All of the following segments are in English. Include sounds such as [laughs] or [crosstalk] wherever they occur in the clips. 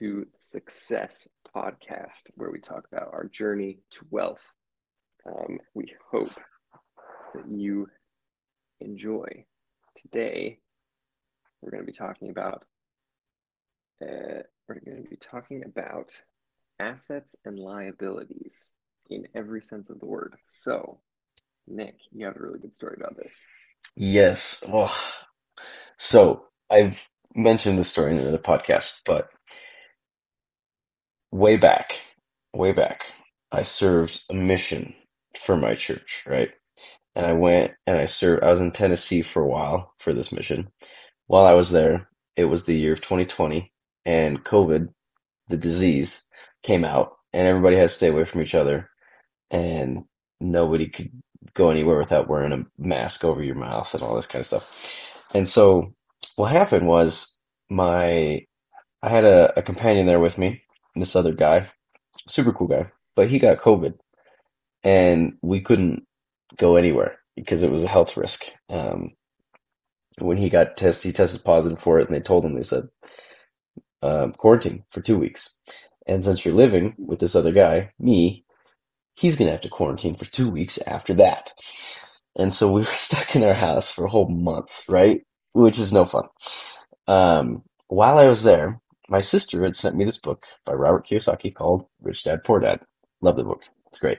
to Success Podcast, where we talk about our journey to wealth. Um, we hope that you enjoy. Today, we're going to be talking about uh, we're going to be talking about assets and liabilities in every sense of the word. So, Nick, you have a really good story about this. Yes. Oh, so I've mentioned this story in another podcast, but way back, way back, I served a mission for my church, right? And I went and I served, I was in Tennessee for a while for this mission. While I was there, it was the year of 2020 and COVID, the disease, came out and everybody had to stay away from each other and nobody could go anywhere without wearing a mask over your mouth and all this kind of stuff. And so what happened was my, I had a, a companion there with me, this other guy, super cool guy, but he got COVID and we couldn't go anywhere because it was a health risk. Um, when he got tested, he tested positive for it and they told him, they said, um, quarantine for two weeks. And since you're living with this other guy, me, he's to have to quarantine for two weeks after that. And so we [laughs] were stuck in our house for a whole month, right? Which is no fun. Um, while I was there, my sister had sent me this book by Robert Kiyosaki called Rich Dad Poor Dad. Love the book. It's great.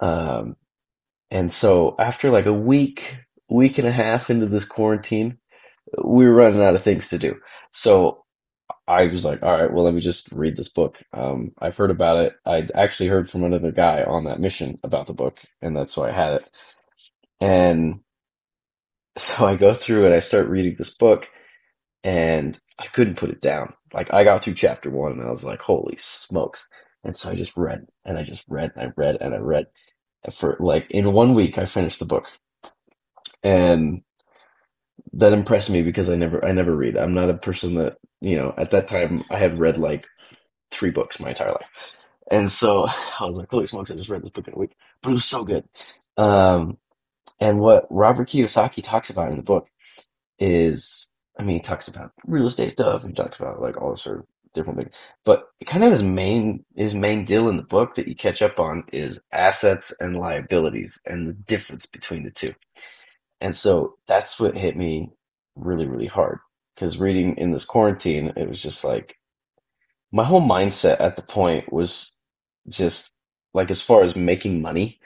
Um, and so after like a week, week and a half into this quarantine, we were running out of things to do. So I was like, all right, well, let me just read this book. Um, I've heard about it. I'd actually heard from another guy on that mission about the book, and that's why I had it. And so I go through and I start reading this book, and I couldn't put it down. Like I got through chapter one, and I was like, holy smokes. And so I just read, and I just read, and I read, and I read. And for like in one week, I finished the book. And that impressed me because I never I never read. I'm not a person that, you know, at that time I had read like three books my entire life. And so [laughs] I was like, holy smokes, I just read this book in a week. But it was so good. Um, and what Robert Kiyosaki talks about in the book is, I mean, he talks about real estate stuff, he talks about like all sort of different things. But kind of his main his main deal in the book that you catch up on is assets and liabilities and the difference between the two. And so that's what hit me really, really hard. Because reading in this quarantine, it was just like my whole mindset at the point was just like as far as making money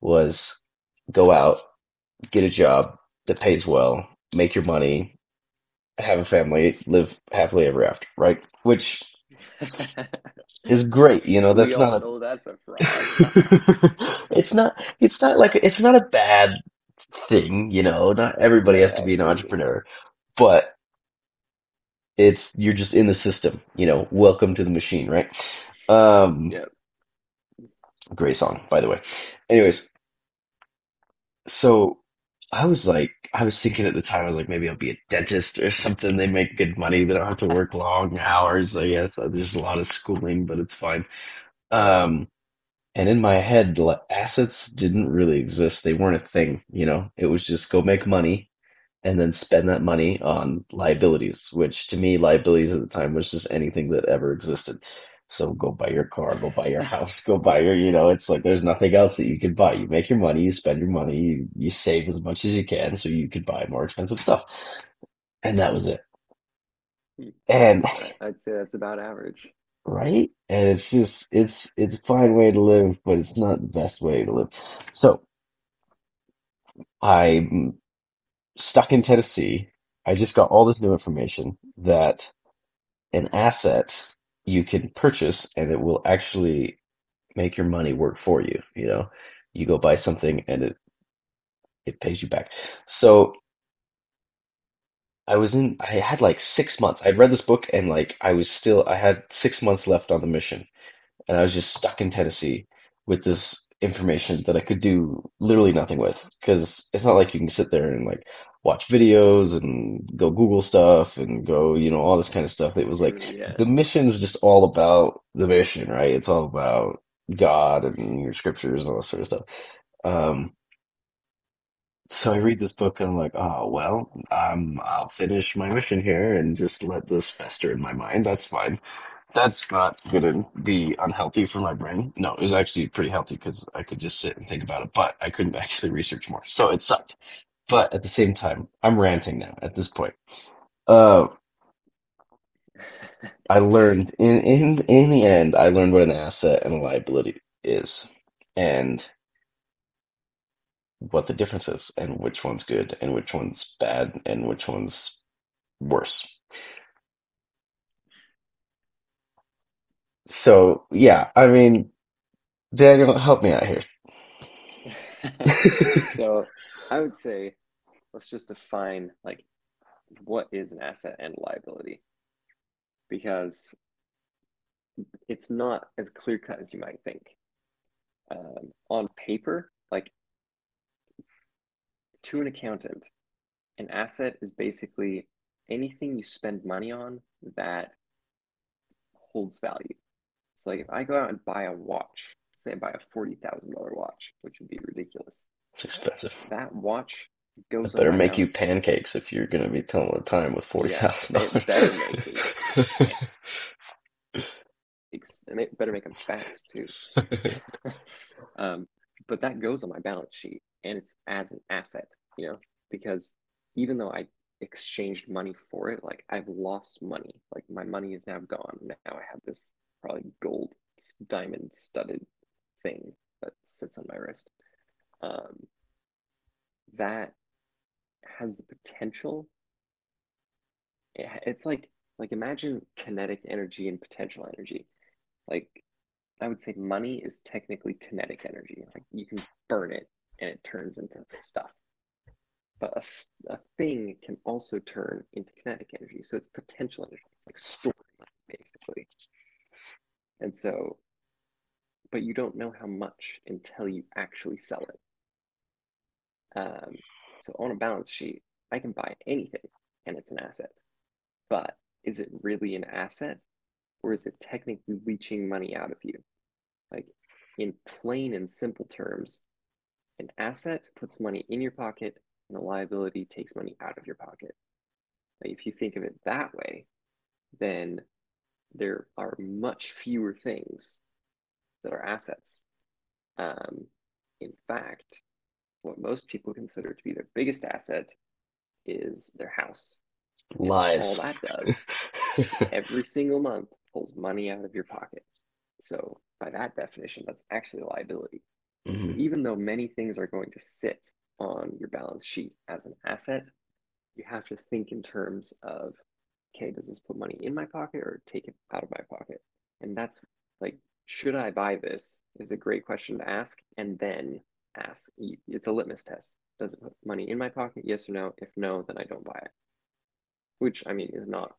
was go out, get a job that pays well, make your money, have a family, live happily ever after, right? Which is great, you know, [laughs] that's we not that's a fraud. [laughs] it's not it's not like it's not a bad thing, you know, not everybody Yeah, has to be an entrepreneur, but it's you're just in the system, you know, welcome to the machine, right? Um Yeah. great song, by the way. Anyways, so I was like I was thinking at the time I was like maybe I'll be a dentist or something. They make good money, they don't have to work long hours, I guess. Uh, There's a lot of schooling, but it's fine. Um and in my head, assets didn't really exist. They weren't a thing, you know. It was just go make money and then spend that money on liabilities, which to me, liabilities at the time was just anything that ever existed. So go buy your car, go buy your house, go buy your, you know, it's like there's nothing else that you can buy. You make your money, you spend your money, you, you save as much as you can so you could buy more expensive stuff. And that was it. And [laughs] I'd say that's about average. right? And it's just it's it's a fine way to live, but it's not the best way to live. So I'm stuck in Tennessee. I just got all this new information that an asset you can purchase and it will actually make your money work for you. You know, you go buy something and it it pays you back. So I was in, I had like six months. I'd read this book and like I was still, I had six months left on the mission and I was just stuck in Tennessee with this information that I could do literally nothing with because it's not like you can sit there and like watch videos and go Google stuff and go, you know, all this kind of stuff. It was like Yeah. the mission's just all about the mission, right? It's all about God and your scriptures and all that sort of stuff. Um, so I read this book and I'm like, oh, well, um, I'll finish my mission here and just let this fester in my mind. That's fine. that's not gonna be unhealthy for my brain. No, it was actually pretty healthy because I could just sit and think about it, but I couldn't actually research more. So it sucked. But at the same time, I'm ranting now at this point. Uh, I learned in in in the end, I learned what an asset and a liability is, and what the difference is, and which one's good, and which one's bad, and which one's worse. So yeah, I mean, Daniel, help me out here. [laughs] so I would say let's just define like what is an asset and liability because it's not as clear cut as you might think. Um, on paper, like to an accountant, an asset is basically anything you spend money on that holds value. So like if I go out and buy a watch, say I buy a forty thousand dollar watch, which would be ridiculous. It's expensive. That watch goes on better make you pancakes if you're gonna be telling the time with forty Yeah, thousand it better make dollars. [laughs] it better make them fast too. [laughs] um, but that goes on my balance sheet and it's as an asset, you know, because even though I exchanged money for it, like I've lost money. Like my money is now gone. Now I have this probably gold diamond studded thing that sits on my wrist. Um, that has the potential. It, it's like like imagine kinetic energy and potential energy. Like I would say money is technically kinetic energy. Like you can burn it and it turns into stuff. But a thing can also turn into kinetic energy. So it's potential energy. It's like stored, basically. And so, but you don't know how much until you actually sell it. Um, so on a balance sheet, I can buy anything and it's an asset. But is it really an asset or is it technically leeching money out of you? Like in plain and simple terms, an asset puts money in your pocket and a liability takes money out of your pocket. Now, if you think of it that way, then there are much fewer things that are assets. Um, in fact, what most people consider to be their biggest asset is their house. And all that [laughs] does is every single month pulls money out of your pocket. So, by that definition, that's actually a liability. So, Mhm. even though many things are going to sit on your balance sheet as an asset, you have to think in terms of okay, does this put money in my pocket or take it out of my pocket? And that's like, should I buy this? Is a great question to ask, and then ask. It's a litmus test. Does it put money in my pocket? Yes or no? If no, then I don't buy it. Which I mean is not.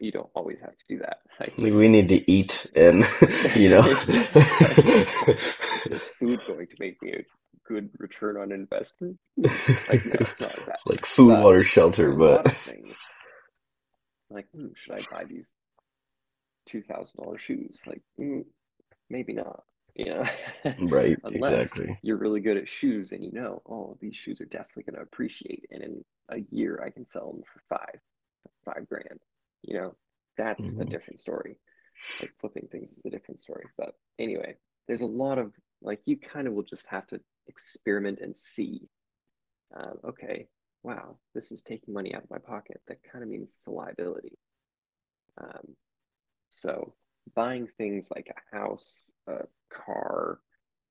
You don't always have to do that. [laughs] We need to eat and [laughs] you know [laughs] is this food going to make me a good return on investment? Like, no, it's not that. like food, But water, shelter, but things, like, hmm, should I buy these two thousand dollar shoes? Like, mm, maybe not. You know, [laughs] right, unless exactly. you're really good at shoes and you know, oh, these shoes are definitely going to appreciate, and in a year I can sell them for five, five grand. You know, that's a Mhm. different story. Like flipping things is a different story. But anyway, there's a lot of like you kind of will just have to experiment and see. Uh, okay, wow, this is taking money out of my pocket. That kind of means it's a liability. Um, so buying things like a house, a car,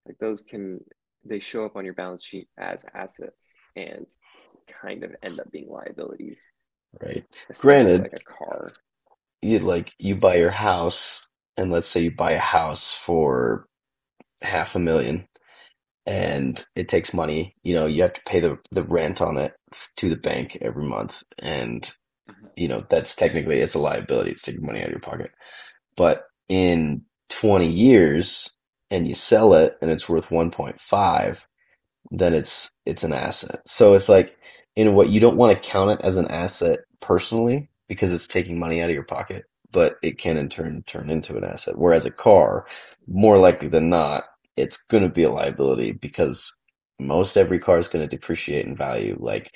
like those can they show up on your balance sheet as assets and kind of end up being liabilities, Right. Granted, like a car. you like you buy your house and let's say you buy a house for half a million and it takes money, you know, you have to pay the the rent on it to the bank every month and mm-hmm. you know, that's technically it's a liability. It's taking money out of your pocket. But in 20 years and you sell it and it's worth 1.5, then it's it's an asset. So it's like in what you don't want to count it as an asset personally because it's taking money out of your pocket, but it can in turn turn into an asset. Whereas a car, more likely than not, it's going to be a liability because most every car is going to depreciate in value, like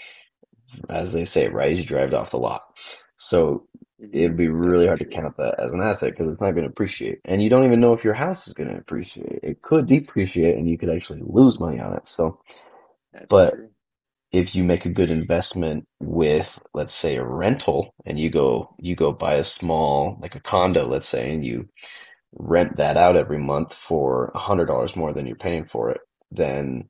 as they say, right as you drive it off the lot. So hmm it'd be really hard to count that as an asset because it's not going to appreciate. And you don't even know if your house is going to appreciate. It could depreciate and you could actually lose money on it. So, That's but true. if you make a good investment with, let's say, a rental and you go, you go buy a small, like a condo, let's say, and you rent that out every month for a hundred dollars more than you're paying for it, then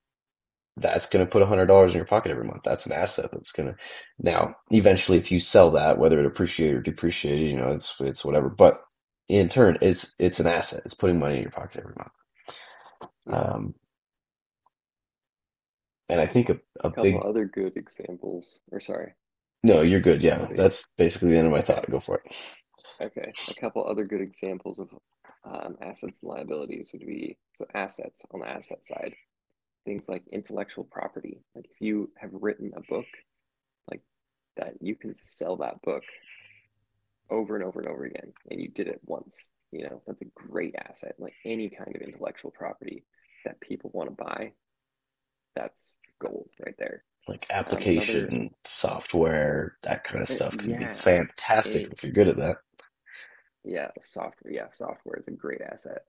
that's going to put a hundred dollars in your pocket every month. That's an asset that's going to, now, eventually, if you sell that, whether it appreciate or depreciate, you know, it's, it's whatever. But in turn, it's, it's an asset. It's putting money in your pocket every month. Um, and I think a, A a couple big, other good examples, or sorry, no, you're good. Yeah. what are you? That's basically the end of my thought. Go for it. Okay. A couple other good examples of um, assets and liabilities would be so assets on the asset side, things like intellectual property. Like if you have written a book, like that, you can sell that book over and over and over again, and you did it once. You know, that's a great asset. Like any kind of intellectual property that people want to buy, that's gold right there. Like Um, another, application, software, that kind of uh, stuff can be fantastic any, if you're good at that. yeah, software, yeah, software is a great asset.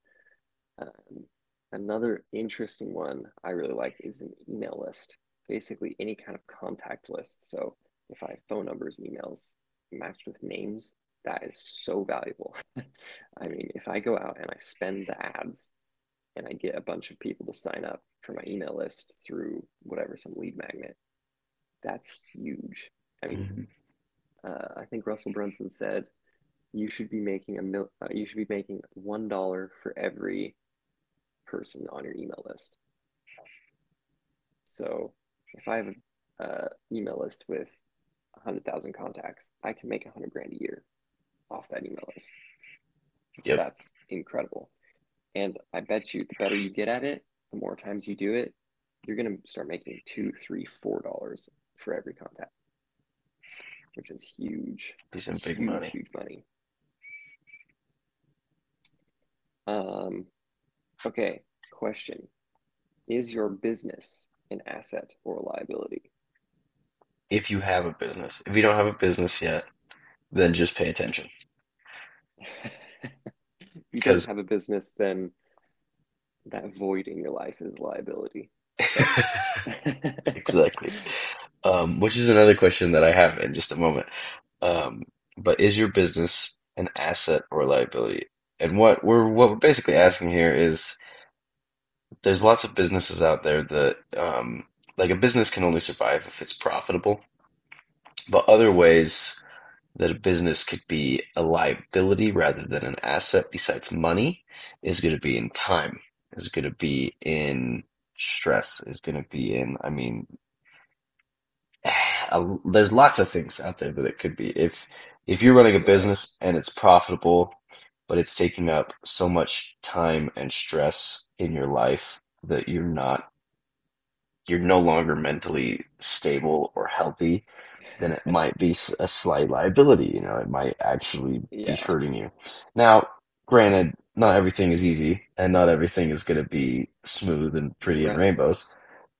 Um, another interesting one I really like is an email list. Basically, any kind of contact list. So if I have phone numbers, emails matched with names, that is so valuable. [laughs] I mean, if I go out and I spend the ads and I get a bunch of people to sign up for my email list through whatever, some lead magnet, that's huge. I mean, hmm uh, I think Russell Brunson said you should be making a mil- uh, you should be making one dollar for every person on your email list. So if I have an uh, email list with 100,000 contacts, I can make 100 grand a year off that email list. Yep. That's incredible. And I bet you the better you get at it, the more times you do it, you're going to start making two, three, four dollars for every contact, which is huge, Decent big huge, money. huge money. Um, okay, question. Is your business an asset or a liability? If you have a business, if you don't have a business yet, then just pay attention [laughs] if you don't because have a business, then that void in your life is liability. [laughs] Exactly. Um, which is another question that I have in just a moment. Um, but is your business an asset or a liability? And what we're what we're basically asking here is there's lots of businesses out there that um, like a business can only survive if it's profitable, but other ways that a business could be a liability rather than an asset besides money is going to be in time, is going to be in stress, is going to be in, I mean, [sighs] there's lots of things out there that it could be. If if you're running a business and it's profitable, but it's taking up so much time and stress in your life that you're not, you're no longer mentally stable or healthy, then it [laughs] might be a slight liability. You know, it might actually be yeah, hurting you. Now, granted, not everything is easy and not everything is going to be smooth and pretty and right. rainbows,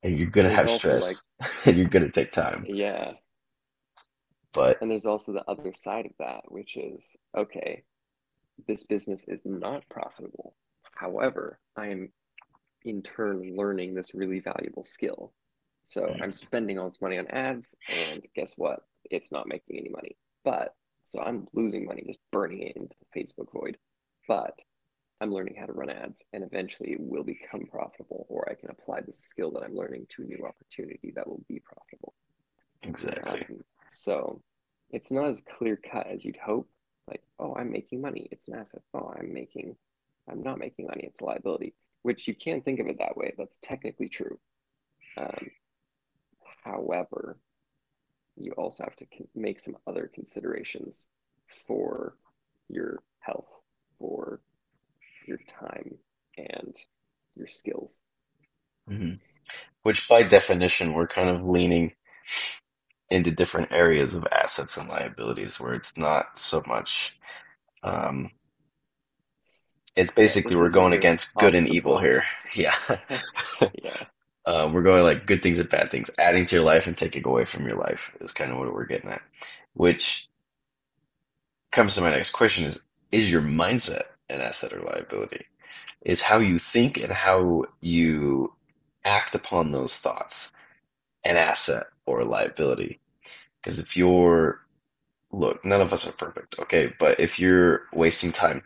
and you're going to There's have also like, stress [laughs] and you're going to take time. yeah, But and there's also the other side of that, which is okay, this business is not profitable. However, I am in turn learning this really valuable skill. So I'm spending all this money on ads, and guess what? It's not making any money. But so I'm losing money just burning it into the Facebook void. But I'm learning how to run ads, and eventually it will become profitable, or I can apply the skill that I'm learning to a new opportunity that will be profitable. exactly. Um, so it's not as clear cut as you'd hope. Like, oh, I'm making money. It's an asset. Oh, I'm making, I'm not making money. It's a liability, which you can't think of it that way. That's technically true. Um, however, you also have to make some other considerations for your health, for your time, and your skills. hmm Which by definition, we're kind of leaning into different areas of assets and liabilities where it's not so much, um, it's basically this we're going against good and evil here. [laughs] Yeah. [laughs] yeah, Uh, we're going like good things and bad things, adding to your life and taking away from your life is kind of what we're getting at. Which comes to my next question is, is your mindset an asset or liability? Is how you think and how you act upon those thoughts an asset or a liability? Because if you're, look, none of us are perfect, okay? But if you're wasting time,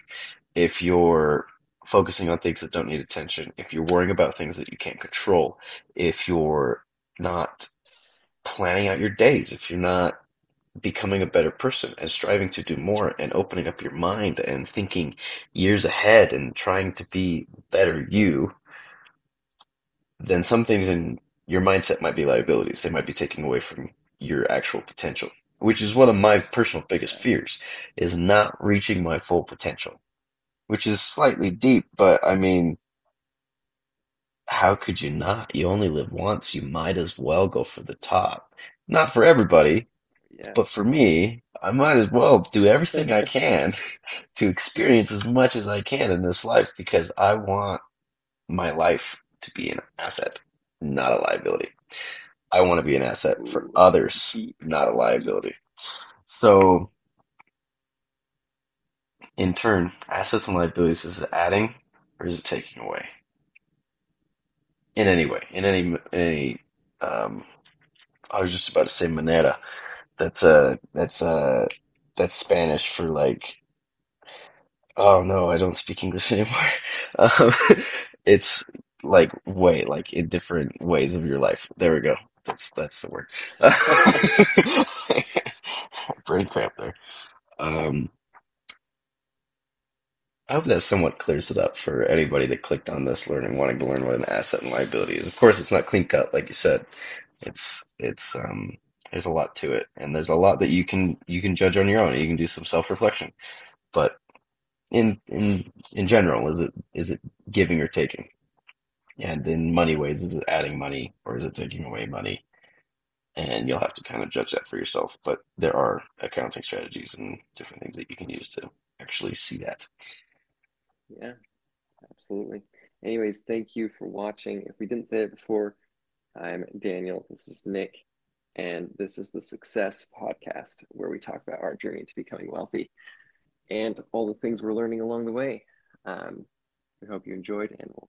if you're focusing on things that don't need attention, if you're worrying about things that you can't control, if you're not planning out your days, if you're not becoming a better person and striving to do more and opening up your mind and thinking years ahead and trying to be better you, then some things in your mindset might be liabilities. They might be taking away from your actual potential, which is one of my personal biggest fears is not reaching my full potential, which is slightly deep, but I mean, how could you not? You only live once. You might as well go for the top. Not for everybody, Yeah. but for me, I might as well do everything I [laughs] can to experience as much as I can in this life because I want my life to be an asset, not a liability. I want to be an asset for others, not a liability. So, in turn, assets and liabilities is it adding or is it taking away? In any way, in any any um, I was just about to say moneda. That's uh that's uh that's Spanish for like oh no, I don't speak English [laughs] anymore. Um, [laughs] it's like way, like in different ways of your life. There we go. That's that's the word. [laughs] Brain cramp there. Um, I hope that somewhat clears it up for anybody that clicked on this learning, wanting to learn what an asset and liability is. Of course, it's not clean cut, like you said. It's it's um there's a lot to it, and there's a lot that you can you can judge on your own. You can do some self reflection, but in in in general, is it is it giving or taking? And in money ways, is it adding money or is it taking away money? And you'll have to kind of judge that for yourself. But there are accounting strategies and different things that you can use to actually see that. Yeah, absolutely. Anyways, thank you for watching. If we didn't say it before, I'm Daniel. This is Nick. And this is the Success Podcast, where we talk about our journey to becoming wealthy and all the things we're learning along the way. Um, we hope you enjoyed, and we'll